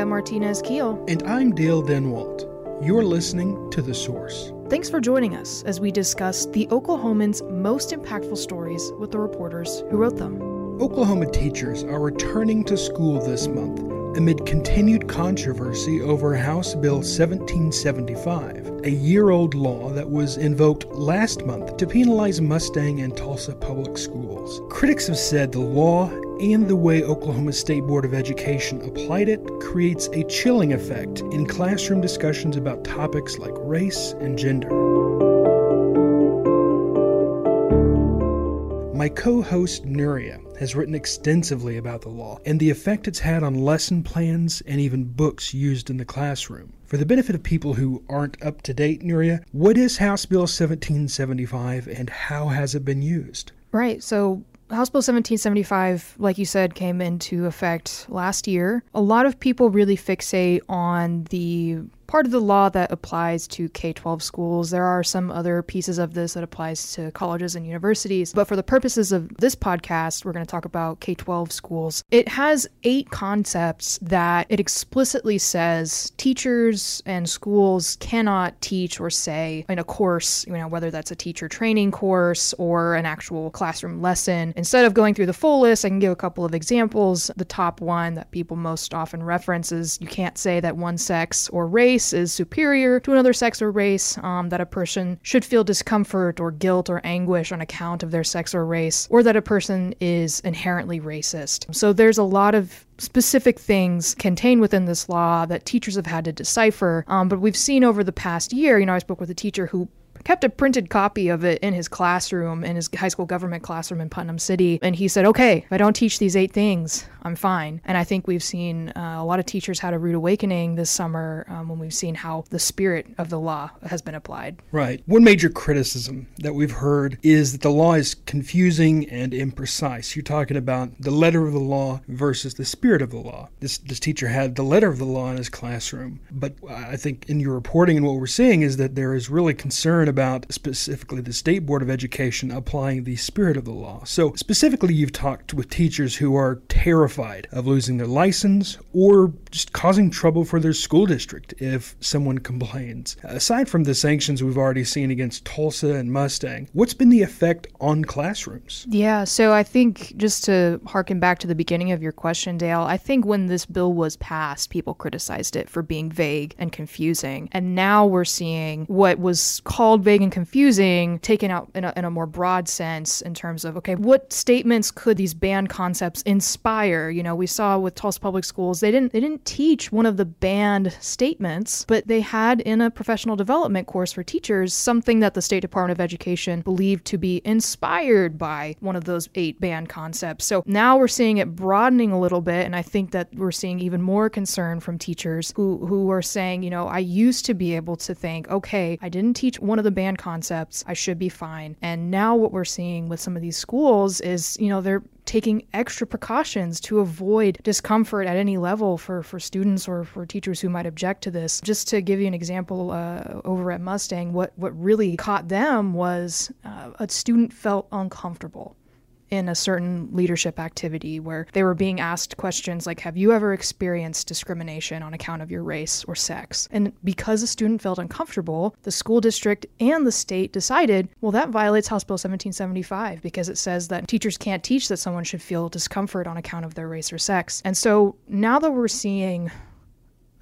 Nuria Martinez Keel. And I'm Dale Denwalt. You're listening to The Source. Thanks for joining us as we discuss the Oklahoman's most impactful stories with the reporters who wrote them. Oklahoma teachers are returning to school this month amid continued controversy over House Bill 1775, a year old law that was invoked last month to penalize Mustang and Tulsa public schools. Critics have said the law and the way Oklahoma State Board of Education applied it creates a chilling effect in classroom discussions about topics like race and gender. My co host Nuria has written extensively about the law and the effect it's had on lesson plans and even books used in the classroom. For the benefit of people who aren't up to date, Nuria, what is House Bill 1775 and how has it been used? Right. So House Bill 1775, like you said, came into effect last year. A lot of people really fixate on the part of the law that applies to K 12 schools. There are some other pieces of this that applies to colleges and universities. But for the purposes of this podcast, we're going to talk about K 12 schools. It has eight concepts that it explicitly says teachers and schools cannot teach or say in a course, you know, whether that's a teacher training course or an actual classroom lesson. Instead of going through the full list, I can give a couple of examples. The top one that people most often reference is you can't say that one sex or race race is superior to another sex or race, um, that a person should feel discomfort or guilt or anguish on account of their sex or race, or that a person is inherently racist. So there's a lot of specific things contained within this law that teachers have had to decipher. Um, but we've seen over the past year, you know, I spoke with a teacher who kept a printed copy of it in his classroom, in his high school government classroom in Putnam City. And he said, okay, if I don't teach these eight things, I'm fine. And I think we've seen uh, a lot of teachers had a rude awakening this summer um, when we've seen how the spirit of the law has been applied. Right. One major criticism that we've heard is that the law is confusing and imprecise. You're talking about the letter of the law versus the spirit of the law. This, this teacher had the letter of the law in his classroom, but I think in your reporting and what we're seeing is that there is really concern about specifically the State Board of Education applying the spirit of the law. So, specifically, you've talked with teachers who are terrified of losing their license or just causing trouble for their school district if someone complains. Aside from the sanctions we've already seen against Tulsa and Mustang, what's been the effect on classrooms? Yeah, so I think just to harken back to the beginning of your question, Dale, I think when this bill was passed, people criticized it for being vague and confusing. And now we're seeing what was called vague and confusing, taken out in a, in a more broad sense in terms of, okay, what statements could these banned concepts inspire? You know, we saw with Tulsa Public Schools, they didn't they didn't teach one of the banned statements, but they had in a professional development course for teachers something that the State Department of Education believed to be inspired by one of those eight banned concepts. So now we're seeing it broadening a little bit, and I think that we're seeing even more concern from teachers who who are saying, you know, I used to be able to think, okay, I didn't teach one of the the banned concepts. I should be fine. And now what we're seeing with some of these schools is, you know, they're taking extra precautions to avoid discomfort at any level for, for students or for teachers who might object to this. Just to give you an example, uh, over at Mustang, what, what really caught them was uh, a student felt uncomfortable in a certain leadership activity where they were being asked questions like, Have you ever experienced discrimination on account of your race or sex? And because the student felt uncomfortable, the school district and the state decided, well, that violates House Bill 1775 because it says that teachers can't teach that someone should feel discomfort on account of their race or sex. And so now that we're seeing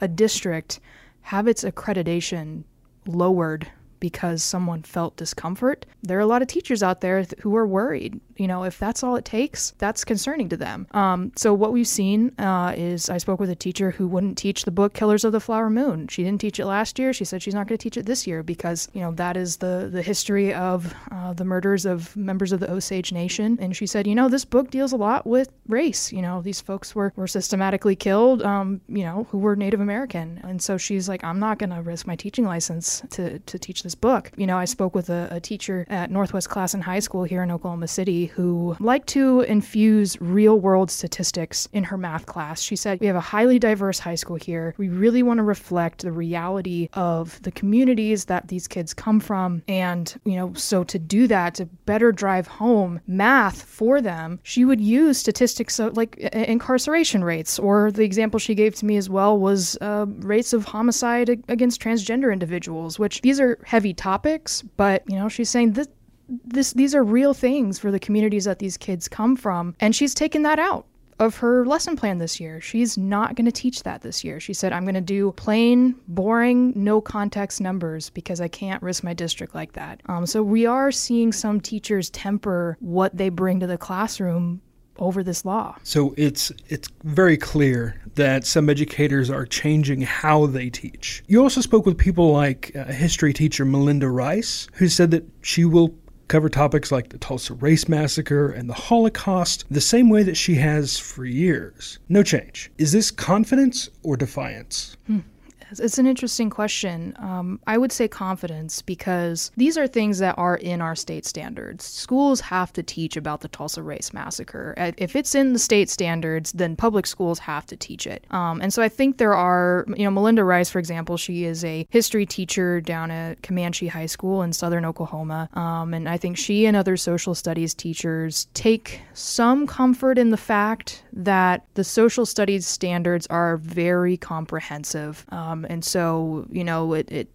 a district have its accreditation lowered because someone felt discomfort. There are a lot of teachers out there th- who are worried. You know, if that's all it takes, that's concerning to them. Um, so what we've seen uh, is I spoke with a teacher who wouldn't teach the book Killers of the Flower Moon. She didn't teach it last year. She said she's not going to teach it this year because you know that is the the history of uh, the murders of members of the Osage Nation. And she said, you know, this book deals a lot with race. You know, these folks were were systematically killed. Um, you know, who were Native American. And so she's like, I'm not going to risk my teaching license to to teach book. You know, I spoke with a, a teacher at Northwest Classen High School here in Oklahoma City who liked to infuse real world statistics in her math class. She said, We have a highly diverse high school here. We really want to reflect the reality of the communities that these kids come from. And, you know, so to do that, to better drive home math for them, she would use statistics like incarceration rates, or the example she gave to me as well was uh, rates of homicide against transgender individuals, which these are heavy topics, but, you know, she's saying that this these are real things for the communities that these kids come from and she's taken that out of her lesson plan this year. She's not going to teach that this year. She said, I'm going to do plain, boring, no context numbers because I can't risk my district like that. Um, so we are seeing some teachers temper what they bring to the classroom over this law. So it's it's very clear that some educators are changing how they teach. You also spoke with people like uh, history teacher Melinda Rice, who said that she will cover topics like the Tulsa Race Massacre and the Holocaust the same way that she has for years. No change. Is this confidence or defiance? Hmm. It's an interesting question. Um, I would say confidence because these are things that are in our state standards. Schools have to teach about the Tulsa Race Massacre. If it's in the state standards, then public schools have to teach it. Um, and so I think there are, you know, Melinda Rice, for example, she is a history teacher down at Comanche High School in southern Oklahoma. Um, and I think she and other social studies teachers take some comfort in the fact that the social studies standards are very comprehensive. Um, and so, you know, it, it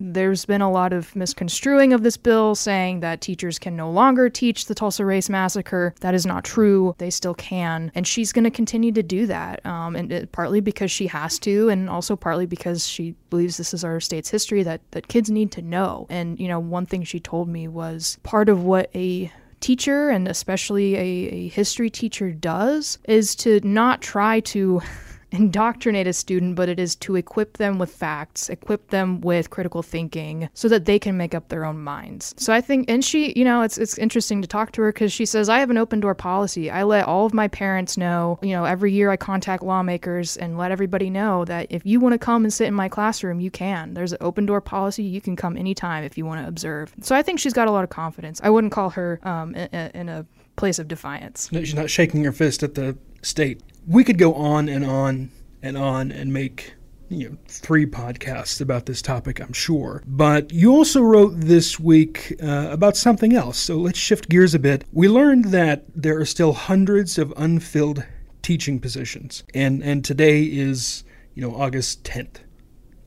there's been a lot of misconstruing of this bill saying that teachers can no longer teach the Tulsa Race Massacre. That is not true. They still can. And she's going to continue to do that. Um, and it, partly because she has to, and also partly because she believes this is our state's history that, that kids need to know. And, you know, one thing she told me was part of what a teacher and especially a, a history teacher does is to not try to indoctrinate a student, but it is to equip them with facts, equip them with critical thinking so that they can make up their own minds. So I think, and she, you know, it's, it's interesting to talk to her because she says, I have an open door policy. I let all of my parents know, you know, every year I contact lawmakers and let everybody know that if you want to come and sit in my classroom, you can. There's an open door policy. You can come anytime if you want to observe. So I think she's got a lot of confidence. I wouldn't call her um, in, in a place of defiance. No, she's not shaking her fist at the state we could go on and on and on and make you know three podcasts about this topic i'm sure. But you also wrote this week uh, about something else. So let's shift gears a bit. We learned that there are still hundreds of unfilled teaching positions. And and today is you know august 10th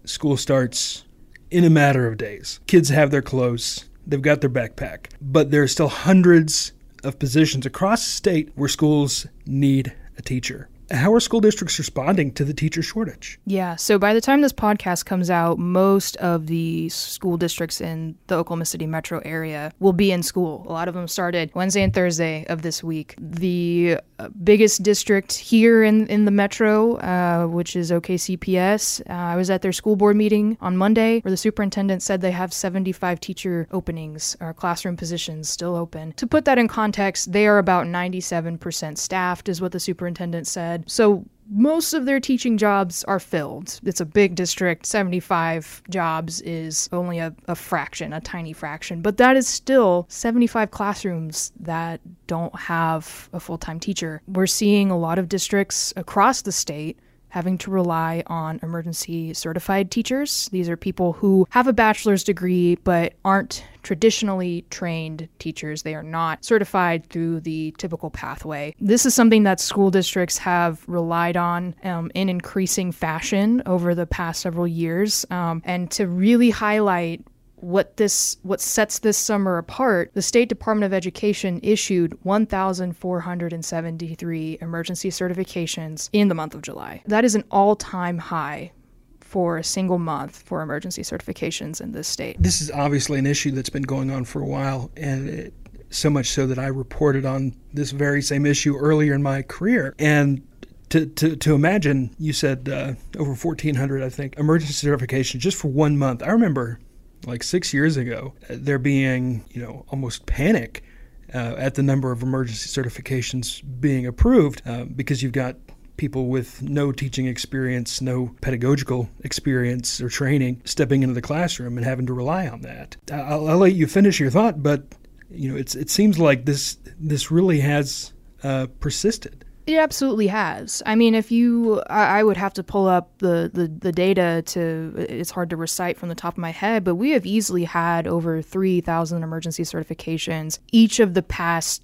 school starts in a matter of days. Kids have their clothes. They've got their backpack. But there are still hundreds of positions across the state where schools need a teacher how are school districts responding to the teacher shortage? Yeah, so by the time this podcast comes out, most of the school districts in the Oklahoma City metro area will be in school. A lot of them started Wednesday and Thursday of this week. The uh, biggest district here in, in the metro, uh, which is OKCPS, uh, I was at their school board meeting on Monday where the superintendent said they have 75 teacher openings or classroom positions still open. To put that in context, they are about 97% staffed, is what the superintendent said. So most of their teaching jobs are filled. It's a big district. 75 jobs is only a, a, fraction, a tiny fraction, but that is still 75 classrooms that don't have a full time teacher. We're seeing a lot of districts across the state having to rely on emergency certified teachers. These are people who have a bachelor's degree but aren't traditionally trained teachers. They are not certified through the typical pathway. This is something that school districts have relied on um, in increasing fashion over the past several years. Um, and to really highlight what this what sets this summer apart, the State Department of Education issued 1,473 emergency certifications in the month of July. That is an all-time high for a single month for emergency certifications in this state. This is obviously an issue that's been going on for a while and it, so much so that I reported on this very same issue earlier in my career and to, to, to imagine, you said uh, over 1,400, I think, emergency certifications just for one month. I remember like six years ago, there being, you know, almost panic uh, at the number of emergency certifications being approved uh, because you've got people with no teaching experience, no pedagogical experience or training stepping into the classroom and having to rely on that. I'll, I'll let you finish your thought, but you know, it's it seems like this this really has uh, persisted. It absolutely has. I mean, if you, I, I would have to pull up the, the, the data to, it's hard to recite from the top of my head, but we have easily had over 3,000 emergency certifications each of the past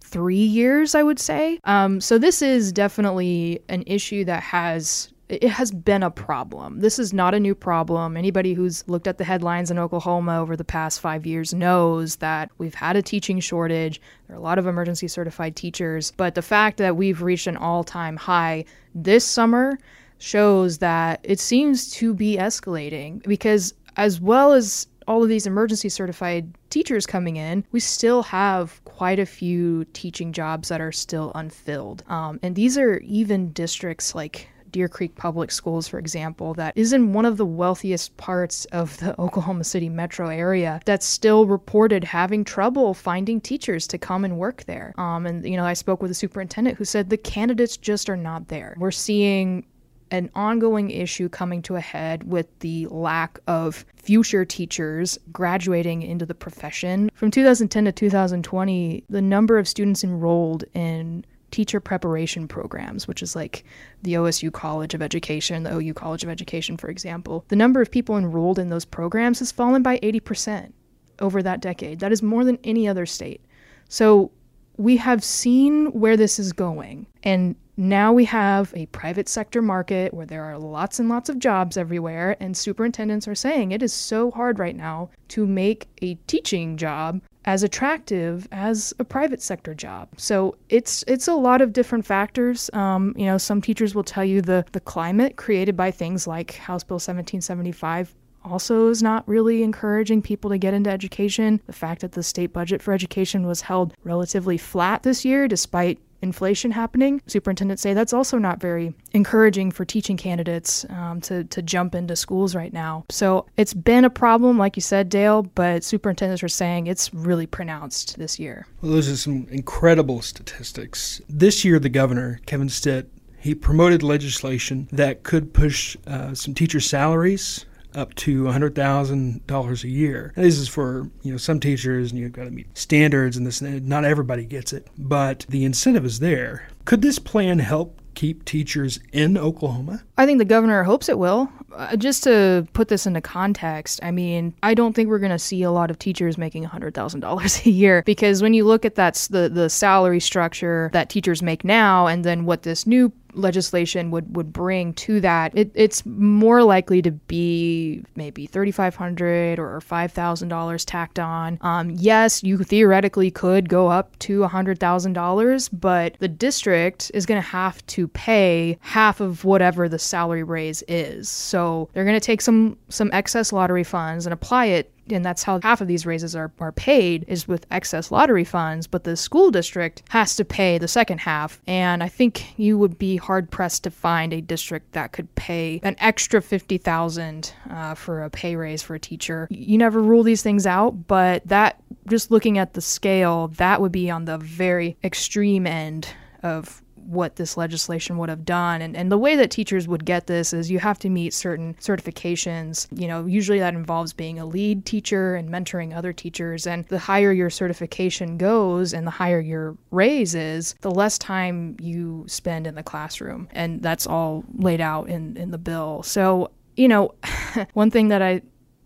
three years, I would say. Um, so this is definitely an issue that has it has been a problem. This is not a new problem. Anybody who's looked at the headlines in Oklahoma over the past five years knows that we've had a teaching shortage. There are a lot of emergency certified teachers, but the fact that we've reached an all time high this summer shows that it seems to be escalating because, as well as all of these emergency certified teachers coming in, we still have quite a few teaching jobs that are still unfilled. Um, and these are even districts like Deer Creek Public Schools, for example, that is in one of the wealthiest parts of the Oklahoma City metro area that's still reported having trouble finding teachers to come and work there. Um, and, you know, I spoke with a superintendent who said the candidates just are not there. We're seeing an ongoing issue coming to a head with the lack of future teachers graduating into the profession. From 2010 to 2020, the number of students enrolled in teacher preparation programs, which is like the OSU College of Education, the OU College of Education, for example, the number of people enrolled in those programs has fallen by 80% over that decade. That is more than any other state. So we have seen where this is going. And now we have a private sector market where there are lots and lots of jobs everywhere, and superintendents are saying it is so hard right now to make a teaching job as attractive as a private sector job. So it's it's a lot of different factors. Um, you know, some teachers will tell you the the climate created by things like House Bill 1775 also is not really encouraging people to get into education. The fact that the state budget for education was held relatively flat this year, despite inflation happening. Superintendents say that's also not very encouraging for teaching candidates um, to, to jump into schools right now. So it's been a problem, like you said, Dale, but superintendents are saying it's really pronounced this year. Well, those are some incredible statistics. This year, the governor, Kevin Stitt, he promoted legislation that could push uh, some teacher salaries up to $100,000 a year. And this is for, you know, some teachers and you've got to meet standards and this not everybody gets it, but the incentive is there. Could this plan help keep teachers in Oklahoma? I think the governor hopes it will. Uh, just to put this into context, I mean, I don't think we're going to see a lot of teachers making $100,000 a year because when you look at that the the salary structure that teachers make now and then what this new legislation would would bring to that it, it's more likely to be maybe 3500 or $5000 tacked on. Um, yes you theoretically could go up to $100000 but the district is going to have to pay half of whatever the salary raise is. So they're going to take some some excess lottery funds and apply it and that's how half of these raises are, are paid is with excess lottery funds but the school district has to pay the second half. And i think you would be hard pressed to find a district that could pay an extra 50000 uh, for a pay raise for a teacher. You never rule these things out but that just looking at the scale that would be on the very extreme end of what this legislation would have done. And, and the way that teachers would get this is you have to meet certain certifications. You know, usually that involves being a lead teacher and mentoring other teachers. And the higher your certification goes and the higher your raise is, the less time you spend in the classroom. And that's all laid out in, in the bill. So, you know, one thing that I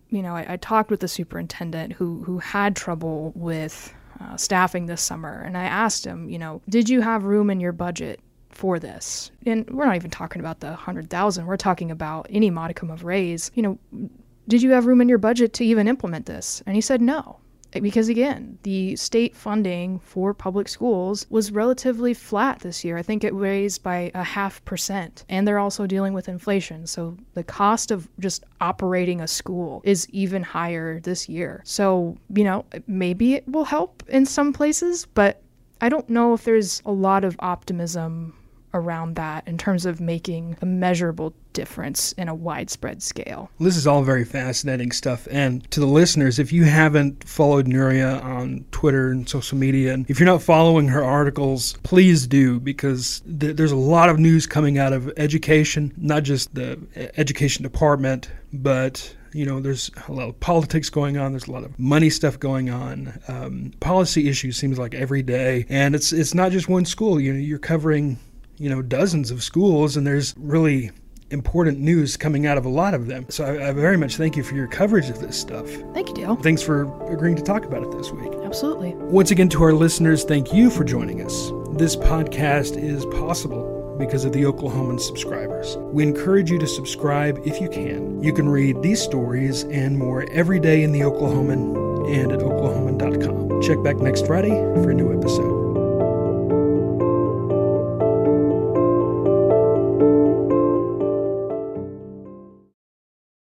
you know, I, I, talked with the superintendent who who had trouble with uh, staffing this summer, and I asked him, you know, did you have room in your budget for this? And we're not even talking about the hundred thousand. We're talking about any modicum of raise. You know, did you have room in your budget to even implement this? And he said no because again, the state funding for public schools was relatively flat this year. I think it raised by a half percent. And they're also dealing with inflation. So the cost of just operating a school is even higher this year. So, you know, maybe it will help in some places, but I don't know if there's a lot of optimism around that in terms of making a measurable difference in a widespread scale. This is all very fascinating stuff. And to the listeners, if you haven't followed Nuria on Twitter and social media, and if you're not following her articles, please do because th- there's a lot of news coming out of education, not just the education department, but you know, there's a lot of politics going on. There's a lot of money stuff going on. Um, policy issues seems like every day, and it's it's not just one school. You know, you're covering you know dozens of schools, and there's really important news coming out of a lot of them. So I, I, very much thank you for your coverage of this stuff. Thank you, Dale. Thanks for agreeing to talk about it this week. Absolutely. Once again, to our listeners, thank you for joining us. This podcast is possible because of the Oklahoman subscribers. We encourage you to subscribe if you can. You can read these stories and more every day in the Oklahoman and at oklahoman.com. Check back next Friday for a new episode.